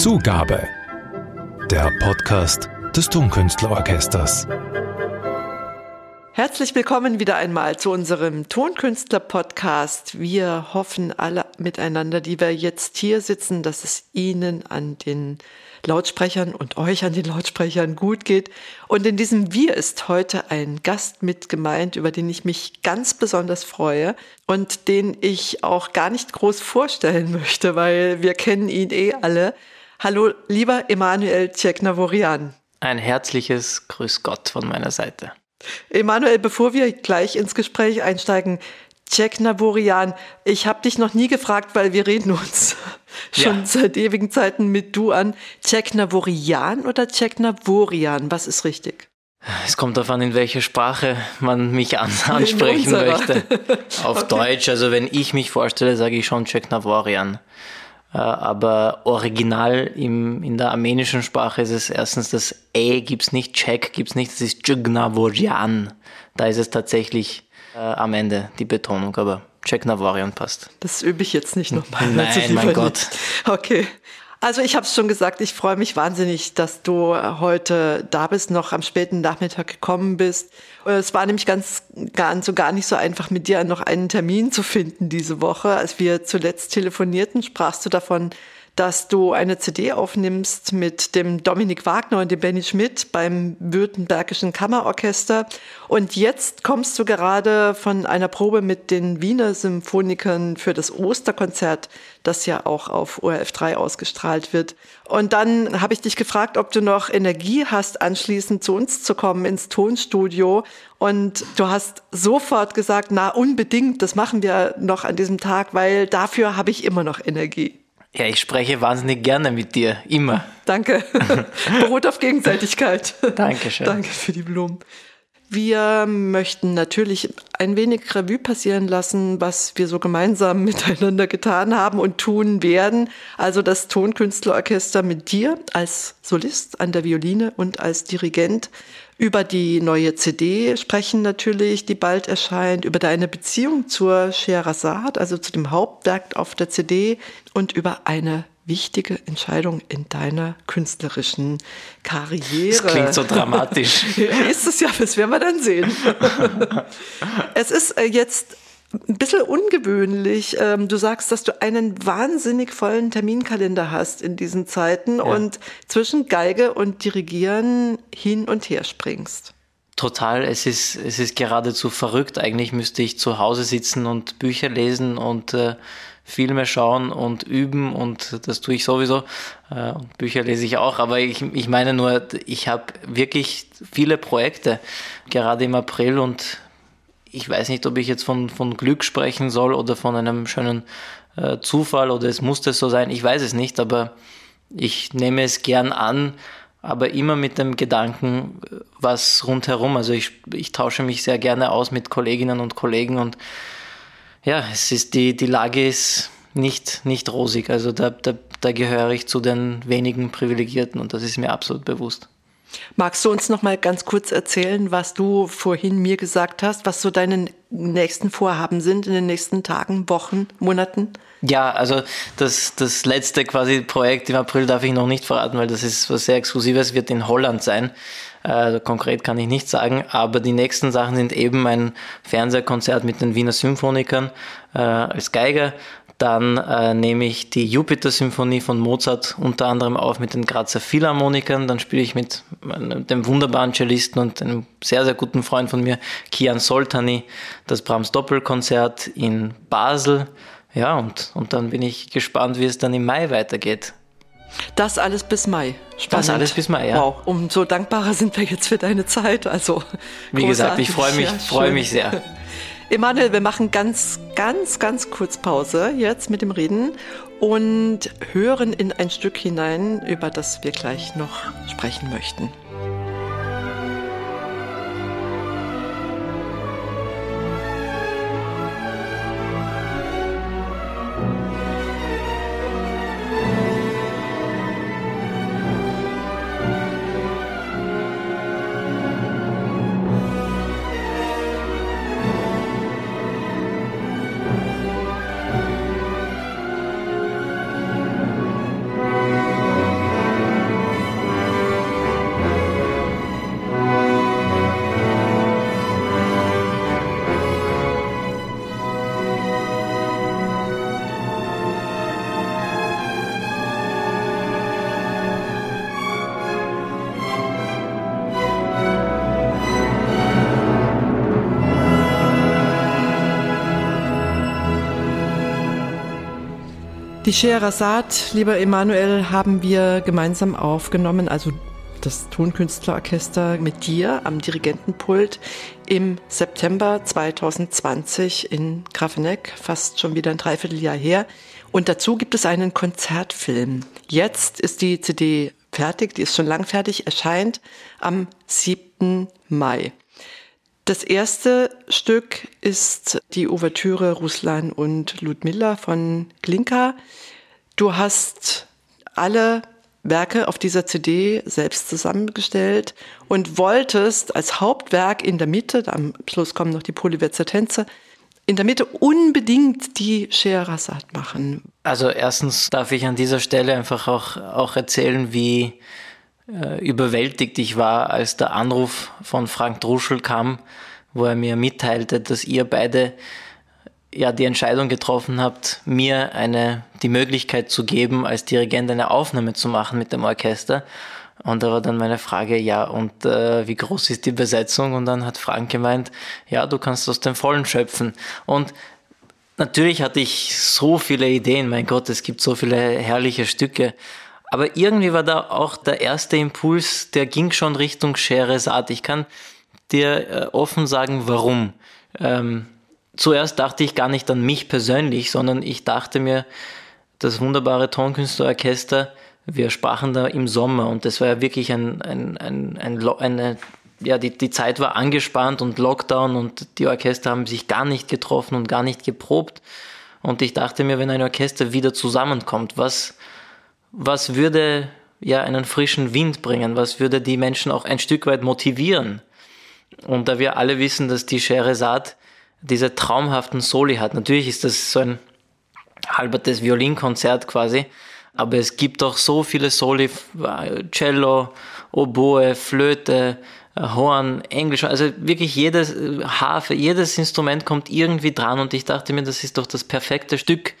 Zugabe. Der Podcast des Tonkünstlerorchesters. Herzlich willkommen wieder einmal zu unserem Tonkünstler-Podcast. Wir hoffen alle miteinander, die wir jetzt hier sitzen, dass es Ihnen an den Lautsprechern und euch an den Lautsprechern gut geht. Und in diesem Wir ist heute ein Gast mit gemeint, über den ich mich ganz besonders freue und den ich auch gar nicht groß vorstellen möchte, weil wir kennen ihn eh alle. Hallo, lieber Emanuel Tjeknavorian. Ein herzliches Grüß Gott von meiner Seite. Emanuel, bevor wir gleich ins Gespräch einsteigen, Jack Naborian, ich habe dich noch nie gefragt, weil wir reden uns schon ja. seit ewigen Zeiten mit du an. Jack Naborian oder Jack Naborian? Was ist richtig? Es kommt darauf an, in welcher Sprache man mich an ansprechen möchte. Auf okay. Deutsch, also wenn ich mich vorstelle, sage ich schon Jack Navorian. Äh, aber original im, in der armenischen Sprache ist es erstens das E gibt es nicht, Check gibt es nicht, das ist Djugnavorian. Da ist es tatsächlich äh, am Ende die Betonung, aber Check Navorian passt. Das übe ich jetzt nicht nochmal. Nein, mein Gott. Okay. Also ich habe es schon gesagt, ich freue mich wahnsinnig, dass du heute da bist, noch am späten Nachmittag gekommen bist. Es war nämlich ganz, ganz so gar nicht so einfach, mit dir noch einen Termin zu finden diese Woche. Als wir zuletzt telefonierten, sprachst du davon, dass du eine CD aufnimmst mit dem Dominik Wagner und dem Benny Schmidt beim Württembergischen Kammerorchester. Und jetzt kommst du gerade von einer Probe mit den Wiener Symphonikern für das Osterkonzert, das ja auch auf ORF 3 ausgestrahlt wird. Und dann habe ich dich gefragt, ob du noch Energie hast, anschließend zu uns zu kommen ins Tonstudio. Und du hast sofort gesagt, na unbedingt, das machen wir noch an diesem Tag, weil dafür habe ich immer noch Energie. Ja, ich spreche wahnsinnig gerne mit dir, immer. Danke. Beruht auf Gegenseitigkeit. Dankeschön. Danke für die Blumen. Wir möchten natürlich ein wenig Revue passieren lassen, was wir so gemeinsam miteinander getan haben und tun werden. Also das Tonkünstlerorchester mit dir als Solist an der Violine und als Dirigent. Über die neue CD sprechen natürlich, die bald erscheint, über deine Beziehung zur Scheherazade, also zu dem Hauptwerk auf der CD und über eine wichtige Entscheidung in deiner künstlerischen Karriere. Das klingt so dramatisch. ist es ja, das werden wir dann sehen. es ist äh, jetzt ein bisschen ungewöhnlich. Ähm, du sagst, dass du einen wahnsinnig vollen Terminkalender hast in diesen Zeiten ja. und zwischen Geige und Dirigieren hin und her springst. Total, es ist, es ist geradezu verrückt. Eigentlich müsste ich zu Hause sitzen und Bücher lesen und äh, Filme schauen und üben und das tue ich sowieso. Äh, Bücher lese ich auch, aber ich, ich meine nur, ich habe wirklich viele Projekte, gerade im April. Und ich weiß nicht, ob ich jetzt von, von Glück sprechen soll oder von einem schönen äh, Zufall oder es muss das so sein, ich weiß es nicht, aber ich nehme es gern an, aber immer mit dem Gedanken, was rundherum, also ich, ich tausche mich sehr gerne aus mit Kolleginnen und Kollegen und ja, es ist die, die Lage ist nicht, nicht rosig, also da, da, da gehöre ich zu den wenigen Privilegierten und das ist mir absolut bewusst. Magst du uns noch mal ganz kurz erzählen, was du vorhin mir gesagt hast, was so deine nächsten Vorhaben sind in den nächsten Tagen, Wochen, Monaten? Ja, also das, das letzte quasi Projekt im April darf ich noch nicht verraten, weil das ist was sehr Exklusives, wird in Holland sein. Äh, konkret kann ich nicht sagen, aber die nächsten Sachen sind eben ein Fernsehkonzert mit den Wiener Symphonikern äh, als Geiger, dann äh, nehme ich die Jupiter-Symphonie von Mozart unter anderem auf mit den Grazer Philharmonikern. Dann spiele ich mit dem wunderbaren Cellisten und einem sehr, sehr guten Freund von mir, Kian Soltani, das Brahms Doppelkonzert in Basel. Ja, und, und dann bin ich gespannt, wie es dann im Mai weitergeht. Das alles bis Mai. Spannend. Das alles bis Mai, ja. Wow, umso dankbarer sind wir jetzt für deine Zeit. Also, wie gesagt, ich freue mich, freue mich sehr. Emanuel, wir machen ganz, ganz, ganz kurz Pause jetzt mit dem Reden und hören in ein Stück hinein, über das wir gleich noch sprechen möchten. Die Scheherazade, lieber Emanuel, haben wir gemeinsam aufgenommen, also das Tonkünstlerorchester mit dir am Dirigentenpult im September 2020 in Grafeneck, fast schon wieder ein Dreivierteljahr her. Und dazu gibt es einen Konzertfilm. Jetzt ist die CD fertig, die ist schon lang fertig, erscheint am 7. Mai. Das erste Stück ist die Ouvertüre Ruslan und Ludmilla von Glinka. Du hast alle Werke auf dieser CD selbst zusammengestellt und wolltest als Hauptwerk in der Mitte, am Schluss kommen noch die Polyvetzer Tänze, in der Mitte unbedingt die Scheherazade machen. Also erstens darf ich an dieser Stelle einfach auch, auch erzählen, wie äh, überwältigt ich war, als der Anruf von Frank Druschel kam, wo er mir mitteilte, dass ihr beide ja die Entscheidung getroffen habt, mir eine die Möglichkeit zu geben, als Dirigent eine Aufnahme zu machen mit dem Orchester. Und da war dann meine Frage, ja, und äh, wie groß ist die Besetzung? Und dann hat Frank gemeint, ja, du kannst aus dem Vollen schöpfen. Und natürlich hatte ich so viele Ideen, mein Gott, es gibt so viele herrliche Stücke. Aber irgendwie war da auch der erste Impuls, der ging schon Richtung Scheherazade. Ich kann dir äh, offen sagen, warum. Ähm, zuerst dachte ich gar nicht an mich persönlich, sondern ich dachte mir, das wunderbare Tonkünstlerorchester, wir sprachen da im Sommer und das war ja wirklich ein, ein, ein, ein eine, ja, die, die Zeit war angespannt und Lockdown und die Orchester haben sich gar nicht getroffen und gar nicht geprobt. Und ich dachte mir, wenn ein Orchester wieder zusammenkommt, was, was würde ja einen frischen Wind bringen? Was würde die Menschen auch ein Stück weit motivieren? Und da wir alle wissen, dass die Scheherazade diese traumhaften Soli hat, natürlich ist das so ein halbertes Violinkonzert quasi, aber es gibt auch so viele Soli, Cello, Oboe, Flöte, Horn, Englisch, also wirklich jedes Harfe, jedes Instrument kommt irgendwie dran und ich dachte mir, das ist doch das perfekte Stück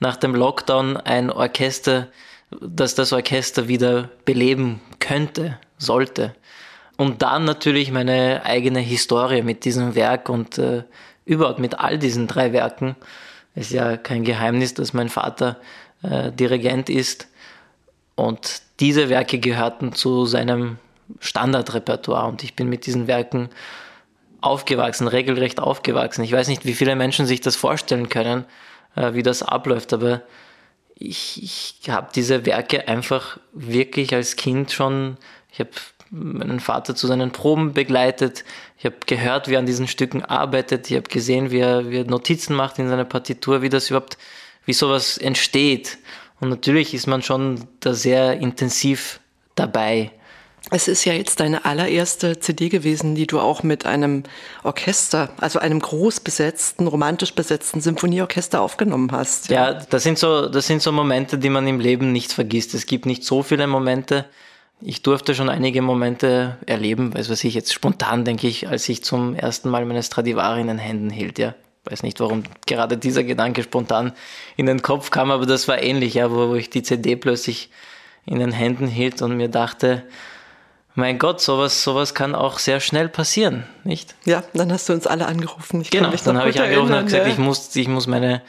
nach dem Lockdown, ein Orchester, das das Orchester wieder beleben könnte, sollte. Und dann natürlich meine eigene Historie mit diesem Werk und äh, überhaupt mit all diesen drei Werken. Es ist ja kein Geheimnis, dass mein Vater äh, Dirigent ist und diese Werke gehörten zu seinem Standardrepertoire und ich bin mit diesen Werken aufgewachsen, regelrecht aufgewachsen. Ich weiß nicht, wie viele Menschen sich das vorstellen können, äh, wie das abläuft, aber ich, ich habe diese Werke einfach wirklich als Kind schon, ich habe meinen Vater zu seinen Proben begleitet. Ich habe gehört, wie er an diesen Stücken arbeitet. Ich habe gesehen, wie er, wie er Notizen macht in seiner Partitur, wie das überhaupt, wie sowas entsteht. Und natürlich ist man schon da sehr intensiv dabei. Es ist ja jetzt deine allererste CD gewesen, die du auch mit einem Orchester, also einem groß besetzten, romantisch besetzten Symphonieorchester aufgenommen hast. Ja, das sind so, das sind so Momente, die man im Leben nicht vergisst. Es gibt nicht so viele Momente, ich durfte schon einige Momente erleben, weiß was ich jetzt spontan denke ich, als ich zum ersten Mal meine Stradivari in den Händen hielt, ja. Weiß nicht, warum gerade dieser Gedanke spontan in den Kopf kam, aber das war ähnlich, ja, wo, wo ich die CD plötzlich in den Händen hielt und mir dachte, mein Gott, sowas, sowas kann auch sehr schnell passieren, nicht? Ja, dann hast du uns alle angerufen. Ich genau, dann habe ich angerufen und gesagt, ja. ich muss, ich muss meine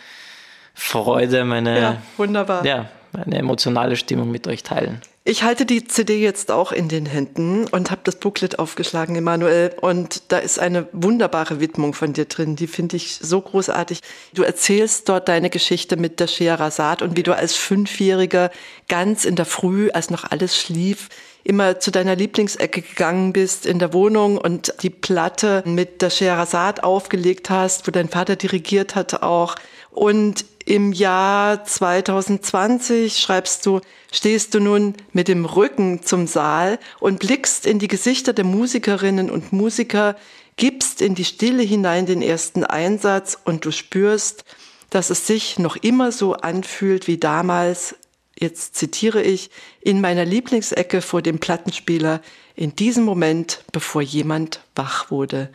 Freude, meine, ja, wunderbar. Ja, meine emotionale Stimmung mit euch teilen. Ich halte die CD jetzt auch in den Händen und habe das Booklet aufgeschlagen, Emanuel. Und da ist eine wunderbare Widmung von dir drin. Die finde ich so großartig. Du erzählst dort deine Geschichte mit der Scheherazade und wie du als Fünfjähriger ganz in der Früh, als noch alles schlief, immer zu deiner Lieblingsecke gegangen bist in der Wohnung und die Platte mit der Scheherazade aufgelegt hast, wo dein Vater dirigiert hatte auch. Und im Jahr 2020 schreibst du, stehst du nun mit dem Rücken zum Saal und blickst in die Gesichter der Musikerinnen und Musiker, gibst in die Stille hinein den ersten Einsatz und du spürst, dass es sich noch immer so anfühlt wie damals, jetzt zitiere ich, in meiner Lieblingsecke vor dem Plattenspieler, in diesem Moment, bevor jemand wach wurde.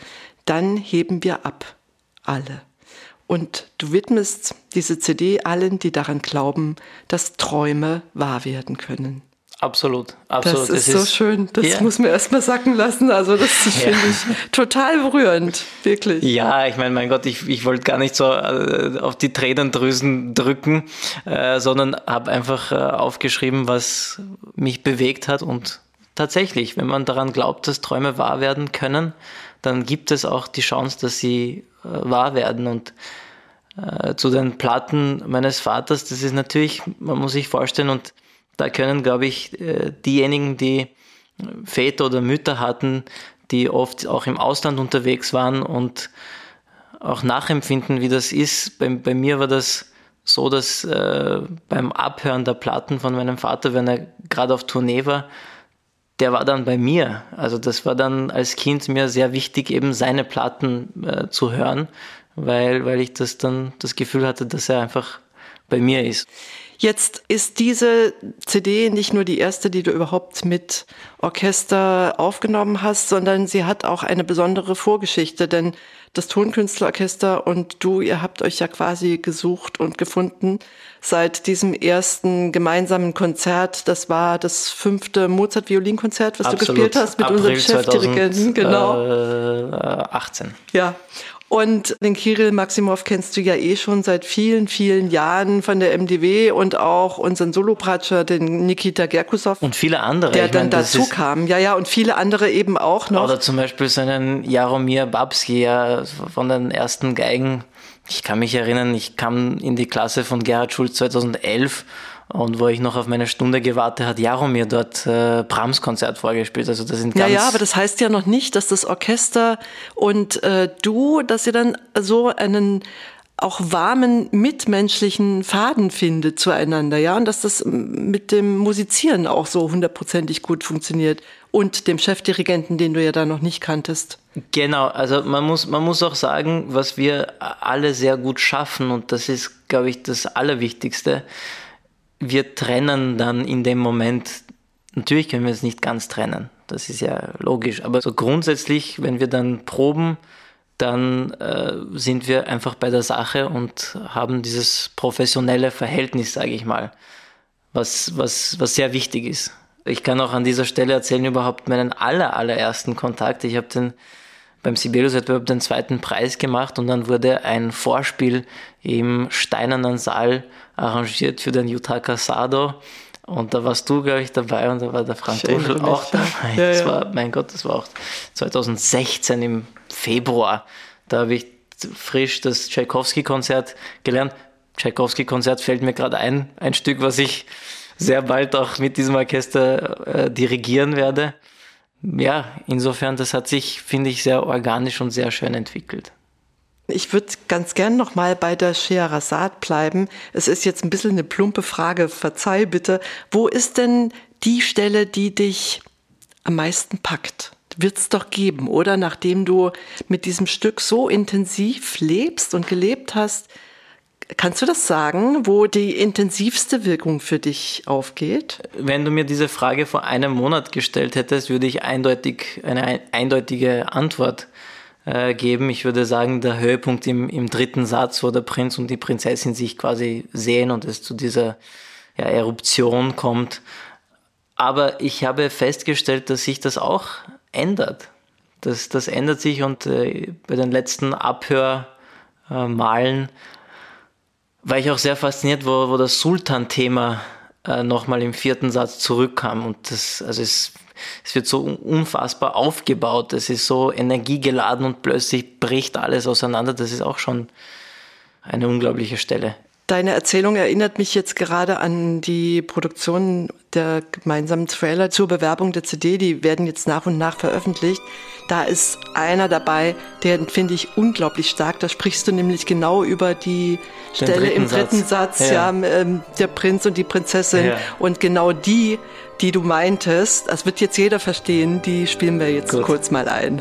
Dann heben wir ab, alle. Und du widmest diese CD allen, die daran glauben, dass Träume wahr werden können. Absolut, absolut. Das ist das so ist, schön. Das ja. muss man erstmal sacken lassen. Also das finde ich total berührend, wirklich. Ja, ich meine, mein Gott, ich, ich wollte gar nicht so äh, auf die Tränendrüsen drücken, äh, sondern habe einfach äh, aufgeschrieben, was mich bewegt hat. Und tatsächlich, wenn man daran glaubt, dass Träume wahr werden können, dann gibt es auch die Chance, dass sie äh, wahr werden. Und äh, zu den Platten meines Vaters, das ist natürlich, man muss sich vorstellen, und da können, glaube ich, äh, diejenigen, die Väter oder Mütter hatten, die oft auch im Ausland unterwegs waren und auch nachempfinden, wie das ist. Bei, bei mir war das so, dass äh, beim Abhören der Platten von meinem Vater, wenn er gerade auf Tournee war, der war dann bei mir. Also das war dann als Kind mir sehr wichtig, eben seine Platten äh, zu hören, weil, weil ich das dann das Gefühl hatte, dass er einfach bei mir ist. Jetzt ist diese CD nicht nur die erste, die du überhaupt mit Orchester aufgenommen hast, sondern sie hat auch eine besondere Vorgeschichte, denn das Tonkünstlerorchester und du, ihr habt euch ja quasi gesucht und gefunden seit diesem ersten gemeinsamen Konzert. Das war das fünfte Mozart-Violinkonzert, was Absolut. du gespielt hast mit April unserem Chefdirigenten. Genau. Äh, 18. Ja. Und den Kirill Maximov kennst du ja eh schon seit vielen, vielen Jahren von der MDW und auch unseren Solopratscher, den Nikita Gerkusov. Und viele andere. Der dann meine, dazu kam. Ja, ja, und viele andere eben auch noch. Oder zum Beispiel seinen Jaromir Babski, ja, von den ersten Geigen. Ich kann mich erinnern, ich kam in die Klasse von Gerhard Schulz 2011 und wo ich noch auf meine Stunde gewartet hat Jaromir dort äh, Brahms Konzert vorgespielt. Also das sind ganz ja, ja, aber das heißt ja noch nicht, dass das Orchester und äh, du, dass ihr dann so einen auch warmen mitmenschlichen Faden findet zueinander, ja, und dass das mit dem Musizieren auch so hundertprozentig gut funktioniert und dem Chefdirigenten, den du ja da noch nicht kanntest. Genau, also man muss, man muss auch sagen, was wir alle sehr gut schaffen und das ist, glaube ich, das Allerwichtigste wir trennen dann in dem Moment, natürlich können wir es nicht ganz trennen, das ist ja logisch, aber so grundsätzlich, wenn wir dann proben, dann äh, sind wir einfach bei der Sache und haben dieses professionelle Verhältnis, sage ich mal, was, was, was sehr wichtig ist. Ich kann auch an dieser Stelle erzählen überhaupt meinen aller, allerersten Kontakt. Ich habe den beim Sibelius-Wettbewerb den zweiten Preis gemacht und dann wurde ein Vorspiel im Steinernen Saal arrangiert für den Yutaka Sado. Und da warst du, glaube ich, dabei und da war der Frank Duschel auch dabei. Ja, das ja. war, mein Gott, das war auch 2016 im Februar. Da habe ich frisch das Tchaikovsky-Konzert gelernt. Tchaikovsky-Konzert fällt mir gerade ein, ein Stück, was ich sehr bald auch mit diesem Orchester äh, dirigieren werde ja, insofern, das hat sich, finde ich, sehr organisch und sehr schön entwickelt. Ich würde ganz gern noch mal bei der Scheherazade bleiben. Es ist jetzt ein bisschen eine plumpe Frage, verzeih bitte. Wo ist denn die Stelle, die dich am meisten packt? Wird es doch geben, oder? Nachdem du mit diesem Stück so intensiv lebst und gelebt hast, Kannst du das sagen, wo die intensivste Wirkung für dich aufgeht? Wenn du mir diese Frage vor einem Monat gestellt hättest, würde ich eindeutig eine eindeutige Antwort äh, geben. Ich würde sagen, der Höhepunkt im, im dritten Satz, wo der Prinz und die Prinzessin sich quasi sehen und es zu dieser ja, Eruption kommt. Aber ich habe festgestellt, dass sich das auch ändert. Das, das ändert sich und äh, bei den letzten Abhörmalen war ich auch sehr fasziniert, wo, wo das Sultan-Thema äh, nochmal im vierten Satz zurückkam. Und das, also es, es wird so unfassbar aufgebaut, es ist so energiegeladen und plötzlich bricht alles auseinander. Das ist auch schon eine unglaubliche Stelle. Deine Erzählung erinnert mich jetzt gerade an die Produktion der gemeinsamen Trailer zur Bewerbung der CD. Die werden jetzt nach und nach veröffentlicht. Da ist einer dabei, der finde ich unglaublich stark. Da sprichst du nämlich genau über die Den Stelle dritten im dritten Satz, Satz ja, ja ähm, der Prinz und die Prinzessin. Ja. Und genau die, die du meintest, das wird jetzt jeder verstehen, die spielen wir jetzt Gut. kurz mal ein.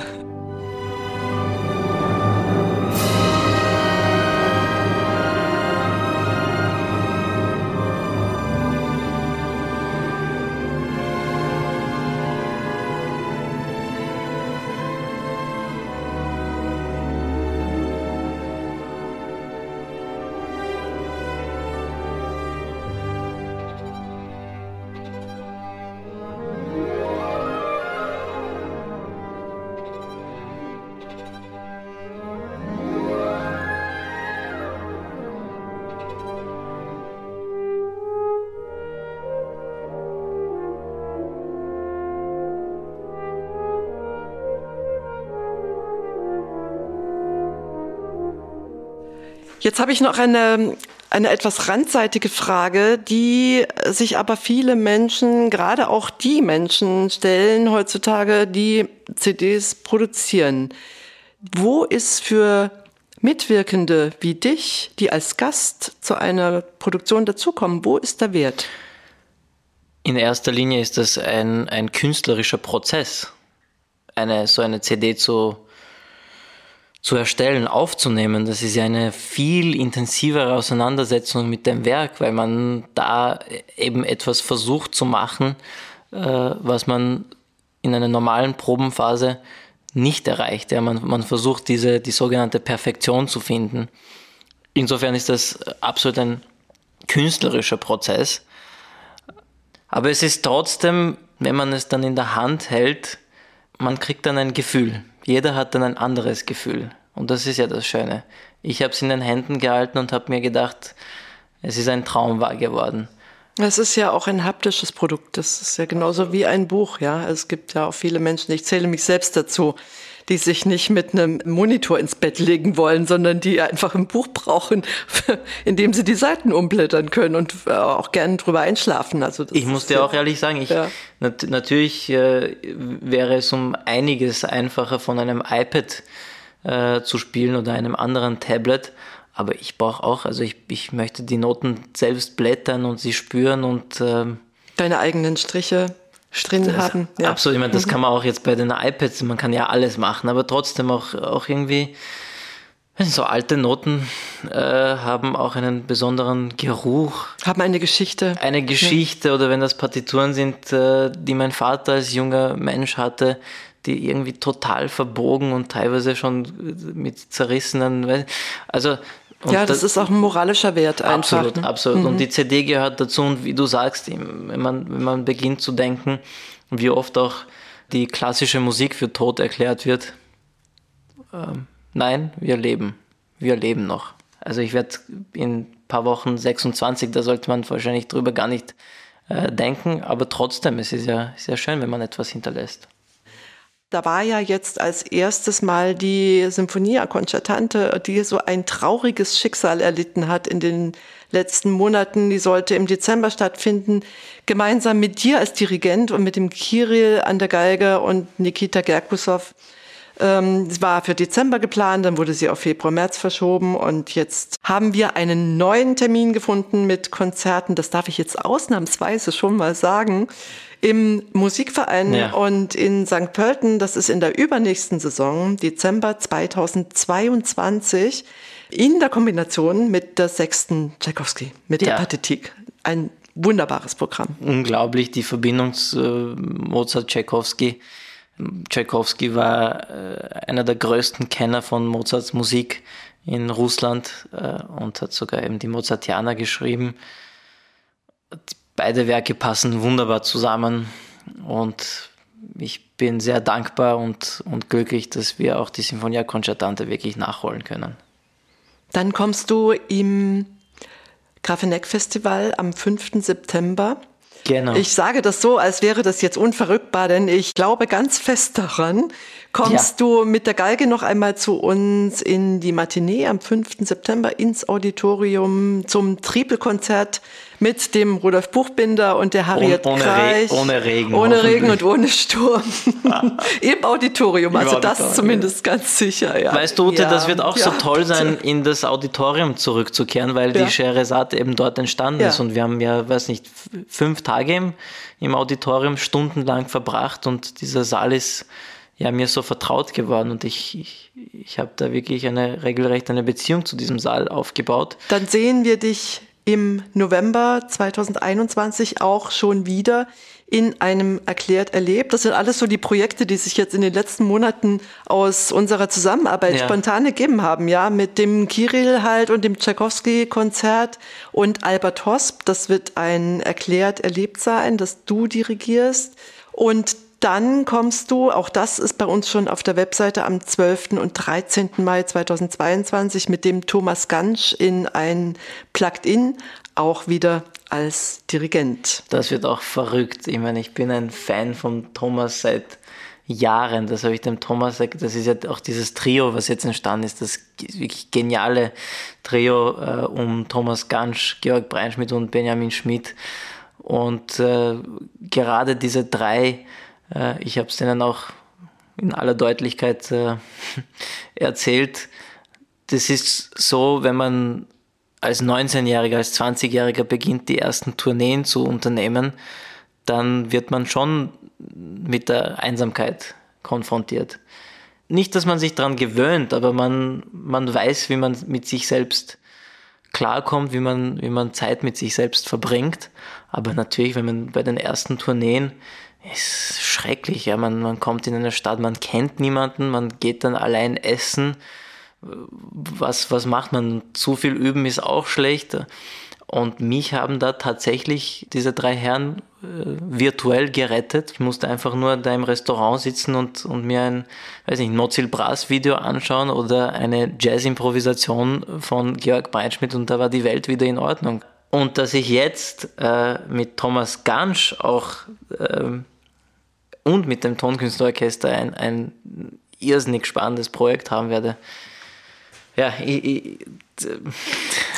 Jetzt habe ich noch eine, eine etwas randseitige Frage, die sich aber viele Menschen, gerade auch die Menschen stellen heutzutage, die CDs produzieren. Wo ist für Mitwirkende wie dich, die als Gast zu einer Produktion dazukommen, wo ist der Wert? In erster Linie ist das ein, ein künstlerischer Prozess, eine, so eine CD zu, zu erstellen, aufzunehmen. Das ist ja eine viel intensivere Auseinandersetzung mit dem Werk, weil man da eben etwas versucht zu machen, äh, was man in einer normalen Probenphase nicht erreicht. Ja, man, man versucht diese, die sogenannte Perfektion zu finden. Insofern ist das absolut ein künstlerischer Prozess. Aber es ist trotzdem, wenn man es dann in der Hand hält, man kriegt dann ein Gefühl. Jeder hat dann ein anderes Gefühl. Und das ist ja das Schöne. Ich habe es in den Händen gehalten und habe mir gedacht, es ist ein Traum wahr geworden. Es ist ja auch ein haptisches Produkt. Das ist ja genauso wie ein Buch, ja. Es gibt ja auch viele Menschen, ich zähle mich selbst dazu, die sich nicht mit einem Monitor ins Bett legen wollen, sondern die einfach ein Buch brauchen, in dem sie die Seiten umblättern können und äh, auch gerne drüber einschlafen. Also ich muss dir auch ehrlich sagen, ich, ja. nat natürlich äh, wäre es um einiges einfacher von einem iPad äh, zu spielen oder einem anderen Tablet. Aber ich brauche auch, also ich, ich möchte die Noten selbst blättern und sie spüren und ähm, deine eigenen Striche drin haben. Ja. Absolut, ich meine, das mhm. kann man auch jetzt bei den iPads, man kann ja alles machen, aber trotzdem auch, auch irgendwie, so alte Noten äh, haben auch einen besonderen Geruch. Haben eine Geschichte. Eine Geschichte ja. oder wenn das Partituren sind, äh, die mein Vater als junger Mensch hatte, die irgendwie total verbogen und teilweise schon mit zerrissenen, also ja, das, das, ist auch ein moralischer Wert einfach. Absolut, ne? absolut. Mhm. Und die CD gehört dazu und wie du sagst, wenn man, wenn man beginnt zu denken, wie oft auch die klassische Musik für tot erklärt wird, ähm, nein, wir leben. Wir leben noch. Also ich werde in ein paar Wochen 26, da sollte man wahrscheinlich drüber gar nicht äh, denken, aber trotzdem, es ist ja sehr schön, wenn man etwas hinterlässt. Da war ja jetzt als erstes Mal die Symphonia Concertante, die so ein trauriges Schicksal erlitten hat in den letzten Monaten. Die sollte im Dezember stattfinden, gemeinsam mit dir als Dirigent und mit dem Kirill an der Geige und Nikita Gerkusov. Ähm, es war für Dezember geplant, dann wurde sie auf Februar, März verschoben und jetzt haben wir einen neuen Termin gefunden mit Konzerten. Das darf ich jetzt ausnahmsweise schon mal sagen im Musikverein ja. und in St. Pölten, das ist in der übernächsten Saison, Dezember 2022, in der Kombination mit der sechsten Tchaikovsky, mit ja. der Pathetik. Ein wunderbares Programm. Unglaublich, die Verbindung zu äh, Mozart-Tchaikovsky. Tchaikovsky war äh, einer der größten Kenner von Mozarts Musik in Russland äh, und hat sogar eben die Mozartianer geschrieben. Beide Werke passen wunderbar zusammen und ich bin sehr dankbar und, und glücklich, dass wir auch die Sinfonia Concertante wirklich nachholen können. Dann kommst du im Grafeneck Festival am 5. September. Genau. Ich sage das so, als wäre das jetzt unverrückbar, denn ich glaube ganz fest daran. Kommst ja. du mit der Geige noch einmal zu uns in die Matinee am 5. September ins Auditorium zum Triple-Konzert mit dem Rudolf Buchbinder und der Harriet ohne, Kreich. Re ohne Regen. Ohne Regen und ohne Sturm. Im Auditorium, also Im das Auditorium. zumindest ganz sicher. Ja. Weißt du, Ute, ja, das wird auch ja, so toll sein, in das Auditorium zurückzukehren, weil die Scheherazade eben dort entstanden ist und wir haben ja, weiß nicht, fünf Tage im, im Auditorium stundenlang verbracht und dieser Saal ist ja mir so vertraut geworden und ich, ich, ich habe da wirklich eine regelrecht eine Beziehung zu diesem Saal aufgebaut. Dann sehen wir dich im November 2021 auch schon wieder in einem erklärt erlebt. Das sind alles so die Projekte, die sich jetzt in den letzten Monaten aus unserer Zusammenarbeit ja. spontan ergeben haben, ja, mit dem Kirill halt und dem Tchaikovsky-Konzert und Albert Hosp. Das wird ein erklärt erlebt sein, das du dirigierst. Und dann kommst du, auch das ist bei uns schon auf der Webseite am 12. und 13. Mai 2022 mit dem Thomas Gansch in ein Plugged-In, auch wieder als Dirigent. Das wird auch verrückt. Ich meine, ich bin ein Fan von Thomas seit Jahren, das habe ich dem Thomas gesagt, das ist ja auch dieses Trio, was jetzt entstanden ist, das wirklich geniale Trio äh, um Thomas Gansch, Georg Breinschmidt und Benjamin Schmidt. Und äh, gerade diese drei, äh, ich habe es denen auch in aller Deutlichkeit äh, erzählt, das ist so, wenn man als 19-Jähriger, als 20-Jähriger beginnt, die ersten Tourneen zu unternehmen, dann wird man schon mit der Einsamkeit konfrontiert. Nicht, dass man sich daran gewöhnt, aber man, man weiß, wie man mit sich selbst klarkommt, wie man, wie man Zeit mit sich selbst verbringt. Aber natürlich, wenn man bei den ersten Tourneen, ist schrecklich. Ja, man, man kommt in eine Stadt, man kennt niemanden, man geht dann allein essen. Was, was macht man? Zu viel üben ist auch schlecht. Und mich haben da tatsächlich diese drei Herren äh, virtuell gerettet. Ich musste einfach nur da im Restaurant sitzen und, und mir ein, weiß nicht, Nozil Brass Video anschauen oder eine Jazz-Improvisation von Georg Breitschmidt und da war die Welt wieder in Ordnung. Und dass ich jetzt äh, mit Thomas Gansch auch äh, und mit dem Tonkünstlerorchester ein, ein irrsinnig spannendes Projekt haben werde. Ja, ich, ich,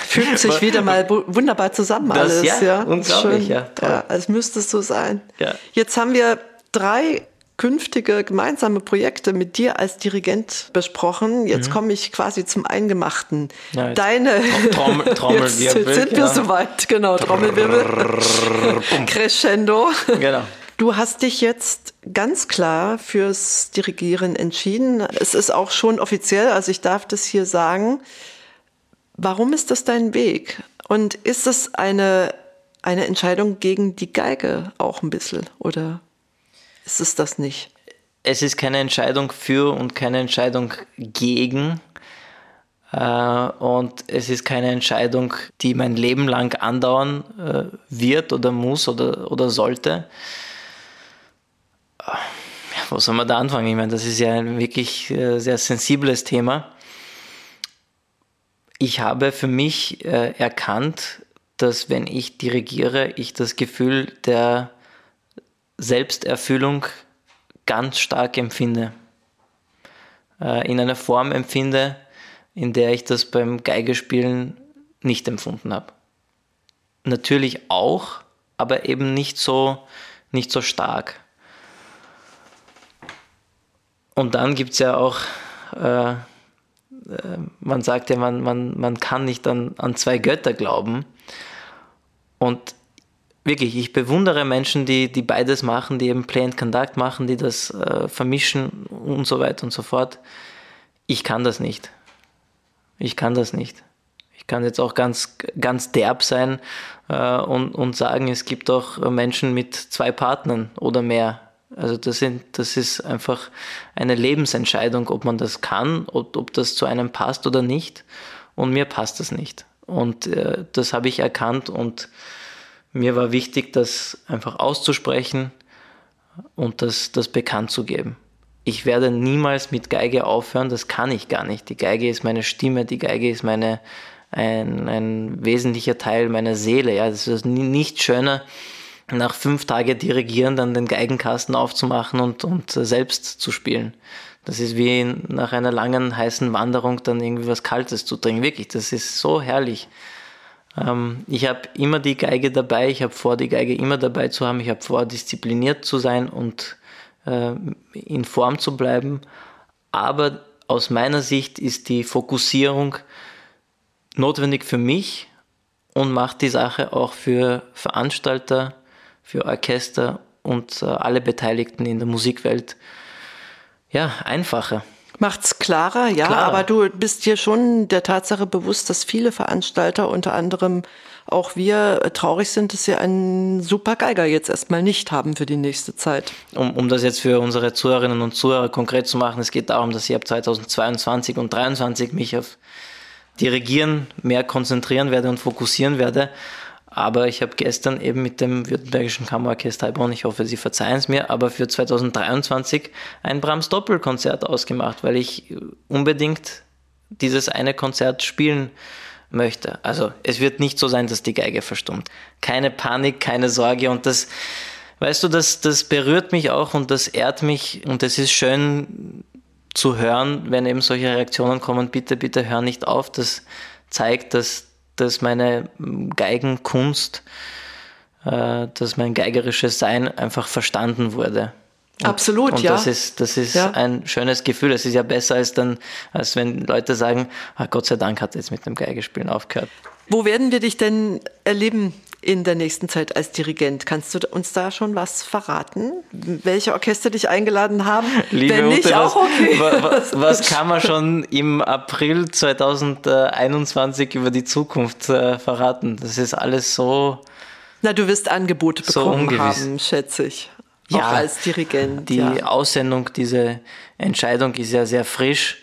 Fügt sich wieder mal wunderbar zusammen das, alles. Ja, ja. unglaublich, ja, ja. Als müsste es so sein. Ja. Jetzt haben wir drei künftige gemeinsame Projekte mit dir als Dirigent besprochen. Jetzt mhm. komme ich quasi zum Eingemachten. Ja, Deine Trommel, Trommelwirbel. Jetzt sind wir ja. soweit, genau, Trommelwirbel. Crescendo. Genau. Du hast dich jetzt ganz klar fürs Dirigieren entschieden. Es ist auch schon offiziell, also ich darf das hier sagen. Warum ist das dein Weg? Und ist es eine, eine Entscheidung gegen die Geige auch ein bisschen oder ist es das nicht? Es ist keine Entscheidung für und keine Entscheidung gegen. Äh, und es ist keine Entscheidung, die mein Leben lang andauern äh, wird oder muss oder, oder sollte. Wo soll man da anfangen? Ich meine, das ist ja ein wirklich äh, sehr sensibles Thema ich habe für mich äh, erkannt, dass wenn ich dirigiere, ich das Gefühl der Selbsterfüllung ganz stark empfinde. Äh, in einer Form empfinde, in der ich das beim Geigespielen nicht empfunden habe. Natürlich auch, aber eben nicht so, nicht so stark. Und dann gibt es ja auch äh, äh, man sagt ja, man, man, man kann nicht an, an zwei Götter glauben. Und wirklich, ich bewundere Menschen, die, die beides machen, die eben Play and Conduct machen, die das äh, vermischen und so weiter und so fort. Ich kann das nicht. Ich kann das nicht. Ich kann jetzt auch ganz, ganz derb sein äh, und, und sagen, es gibt auch Menschen mit zwei Partnern oder mehr. Also das, sind, das ist einfach eine Lebensentscheidung, ob man das kann, ob, ob das zu einem passt oder nicht. Und mir passt das nicht. Und äh, das habe ich erkannt und mir war wichtig, das einfach auszusprechen und das, das bekannt zu geben. Ich werde niemals mit Geige aufhören, das kann ich gar nicht. Die Geige ist meine Stimme, die Geige ist meine, ein, ein wesentlicher Teil meiner Seele. Ja, das ist nicht schöner, nach fünf Tagen dirigieren, dann den Geigenkasten aufzumachen und, und selbst zu spielen. Das ist wie nach einer langen heißen Wanderung dann irgendwie was Kaltes zu trinken. Wirklich, das ist so herrlich. Ähm, ich habe immer die Geige dabei, ich habe vor, die Geige immer dabei zu haben, ich habe vor, diszipliniert zu sein und äh, in Form zu bleiben. Aber aus meiner Sicht ist die Fokussierung notwendig für mich und macht die Sache auch für Veranstalter, für Orchester und äh, alle Beteiligten in der Musikwelt ja, einfacher. Macht's klarer, ja, klarer. aber du bist dir schon der Tatsache bewusst, dass viele Veranstalter, unter anderem auch wir, äh, traurig sind, dass sie einen super Geiger jetzt erstmal nicht haben für die nächste Zeit. Um, um das jetzt für unsere Zuhörerinnen und Zuhörer konkret zu machen, es geht darum, dass ich ab 2022 und 2023 mich auf Dirigieren mehr konzentrieren werde und fokussieren werde. Aber ich habe gestern eben mit dem Württembergischen Kammerorchester Heilbronn, ich hoffe, Sie verzeihen es mir, aber für 2023 ein Brahms Doppelkonzert ausgemacht, weil ich unbedingt dieses eine Konzert spielen möchte. Also es wird nicht so sein, dass die Geige verstummt. Keine Panik, keine Sorge und das weißt du, das, das berührt mich auch und das ehrt mich und es ist schön zu hören, wenn eben solche Reaktionen kommen, bitte, bitte hör nicht auf. Das zeigt, dass, dass meine Geigenkunst, äh, dass mein geigerisches Sein einfach verstanden wurde. Und, Absolut, und ja. das ist, das ist ja. ein schönes Gefühl. Es ist ja besser als dann, als wenn Leute sagen, ah, Gott sei Dank hat er jetzt mit dem Geigespielen aufgehört. Wo werden wir dich denn erleben in der nächsten Zeit als Dirigent? Kannst du uns da schon was verraten? Welche Orchester dich eingeladen haben? Liebe Wenn nicht, Ute, auch okay. Was, was, kann man schon im April 2021 über die Zukunft äh, verraten? Das ist alles so. Na, du wirst Angebote bekommen so haben, schätze ich ja, auch als Dirigent. Die ja. Aussendung, diese Entscheidung ist ja sehr frisch.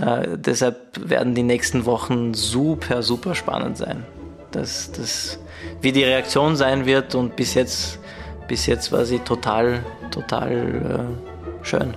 Äh, deshalb werden die nächsten Wochen super, super spannend sein. Das, das, wie die Reaktion sein wird und bis jetzt, bis jetzt war sie total, total äh, schön.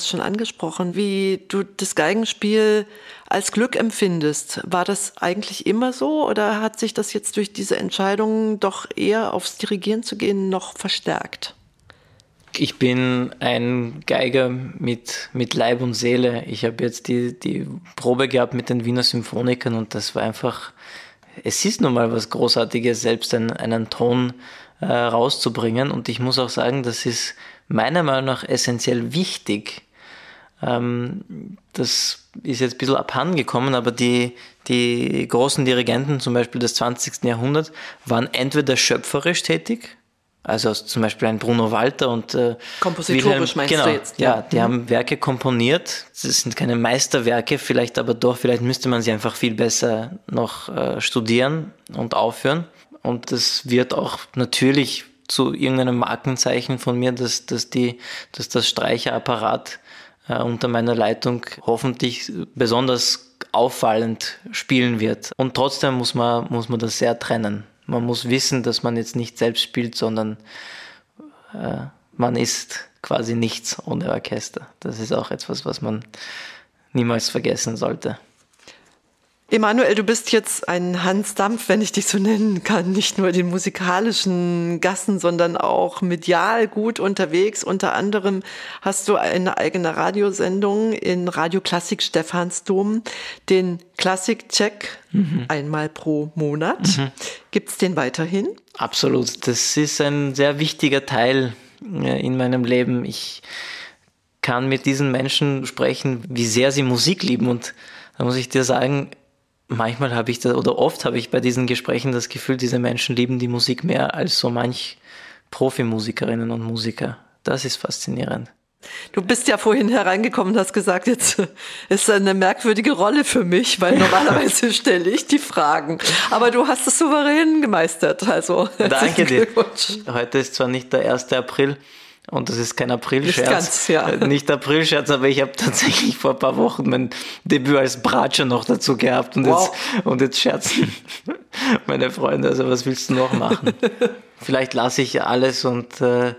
Hast schon angesprochen, wie du das Geigenspiel als Glück empfindest. War das eigentlich immer so oder hat sich das jetzt durch diese Entscheidung doch eher aufs Dirigieren zu gehen noch verstärkt? Ich bin ein Geiger mit, mit Leib und Seele. Ich habe jetzt die, die Probe gehabt mit den Wiener Symphonikern und das war einfach, es ist nun mal was Großartiges, selbst einen, einen Ton äh, rauszubringen. Und ich muss auch sagen, das ist meiner Meinung nach essentiell wichtig, ähm, das ist jetzt ein bisschen abhanden gekommen, aber die, die großen Dirigenten, zum Beispiel des 20. Jahrhunderts, waren entweder schöpferisch tätig, also zum Beispiel ein Bruno Walter und äh, Kompositorisch Wilhelm, meinst genau, du jetzt? Ja, ja die mhm. haben Werke komponiert. Das sind keine Meisterwerke, vielleicht aber doch, vielleicht müsste man sie einfach viel besser noch äh, studieren und aufhören. Und das wird auch natürlich zu irgendeinem Markenzeichen von mir, dass, dass, die, dass das Streicherapparat äh, unter meiner Leitung hoffentlich besonders auffallend spielen wird. Und trotzdem muss man, muss man das sehr trennen. Man muss wissen, dass man jetzt nicht selbst spielt, sondern äh, man ist quasi nichts ohne Orchester. Das ist auch etwas, was man niemals vergessen sollte. Emanuel, du bist jetzt ein Hans Dampf, wenn ich dich so nennen kann, nicht nur den musikalischen Gassen, sondern auch medial gut unterwegs. Unter anderem hast du eine eigene Radiosendung in Radio Klassik Stephansdom, den Klassik-Check mhm. einmal pro Monat. Mhm. Gibt es den weiterhin? Absolut. Das ist ein sehr wichtiger Teil äh, in meinem Leben. Ich kann mit diesen Menschen sprechen, wie sehr sie Musik lieben und da muss ich dir sagen, manchmal habe ich da, oder oft habe ich bei diesen Gesprächen das Gefühl, diese Menschen lieben die Musik mehr als so manch Profimusikerinnen und Musiker. Das ist faszinierend. Du bist ja vorhin hereingekommen und hast gesagt, jetzt ist eine merkwürdige Rolle für mich, weil normalerweise stelle ich die Fragen. Aber du hast es souverän gemeistert. Also danke dir. Heute ist zwar nicht der 1. April, und das ist kein Aprilscherz. Ja. Äh, nicht Aprilscherz, aber ich habe tatsächlich vor ein paar Wochen mein Debüt als Bratscher noch dazu gehabt. Und, wow. jetzt, und jetzt scherzen meine Freunde. Also was willst du noch machen? Vielleicht lasse ich alles und äh,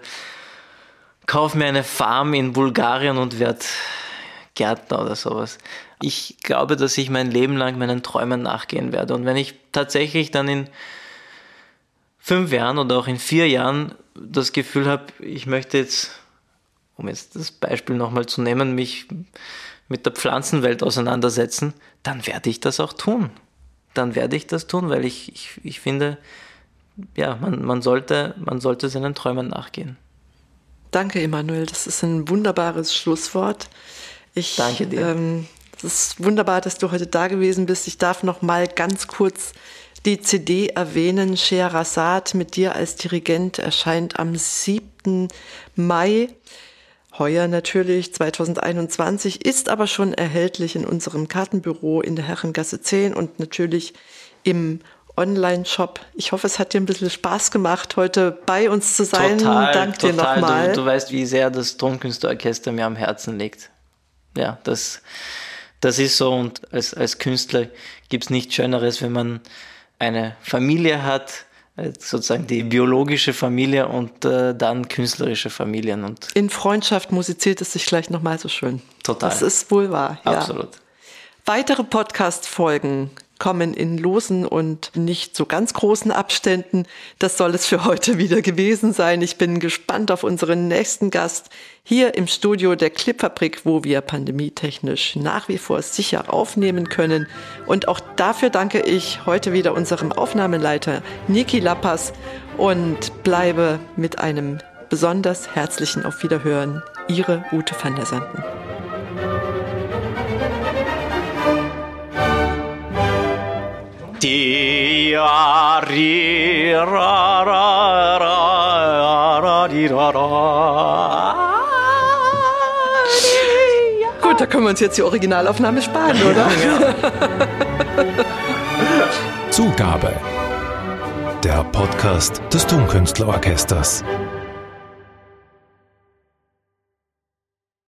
kaufe mir eine Farm in Bulgarien und werde Gärtner oder sowas. Ich glaube, dass ich mein Leben lang meinen Träumen nachgehen werde. Und wenn ich tatsächlich dann in fünf Jahren oder auch in vier Jahren das Gefühl habe, ich möchte jetzt, um jetzt das Beispiel nochmal zu nehmen, mich mit der Pflanzenwelt auseinandersetzen, dann werde ich das auch tun. Dann werde ich das tun, weil ich, ich, ich finde, ja, man, man, sollte, man sollte seinen Träumen nachgehen. Danke, Emanuel. Das ist ein wunderbares Schlusswort. Ich, Danke dir. Ähm, Es ist wunderbar, dass du heute da gewesen bist. Ich darf noch mal ganz kurz die CD erwähnen. Scheherazade mit dir als Dirigent erscheint am 7. Mai. Heuer natürlich 2021, ist aber schon erhältlich in unserem Kartenbüro in der Herrengasse 10 und natürlich im Online-Shop. Ich hoffe, es hat dir ein bisschen Spaß gemacht, heute bei uns zu sein. Total, Dank total. dir nochmal. Du, du weißt, wie sehr das Tonkünstlerorchester mir am Herzen liegt. Ja, das, das ist so und als, als Künstler gibt es nichts Schöneres, wenn man eine Familie hat, äh, sozusagen die biologische Familie und äh, dann künstlerische Familien. Und In Freundschaft musiziert es sich gleich nochmal so schön. Total. Das ist wohl wahr. Ja. absolut. Weitere Podcast-Folgen kommen in losen und nicht so ganz großen Abständen. Das soll es für heute wieder gewesen sein. Ich bin gespannt auf unseren nächsten Gast hier im Studio der Clipfabrik, wo wir pandemietechnisch nach wie vor sicher aufnehmen können. Und auch dafür danke ich heute wieder unserem Aufnahmeleiter Niki Lappas und bleibe mit einem besonders herzlichen Auf Wiederhören. Ihre Ute van der Sanden. Gut, da können wir uns jetzt die Originalaufnahme sparen, oder? Zugabe. Der Podcast des Tonkünstlerorchesters.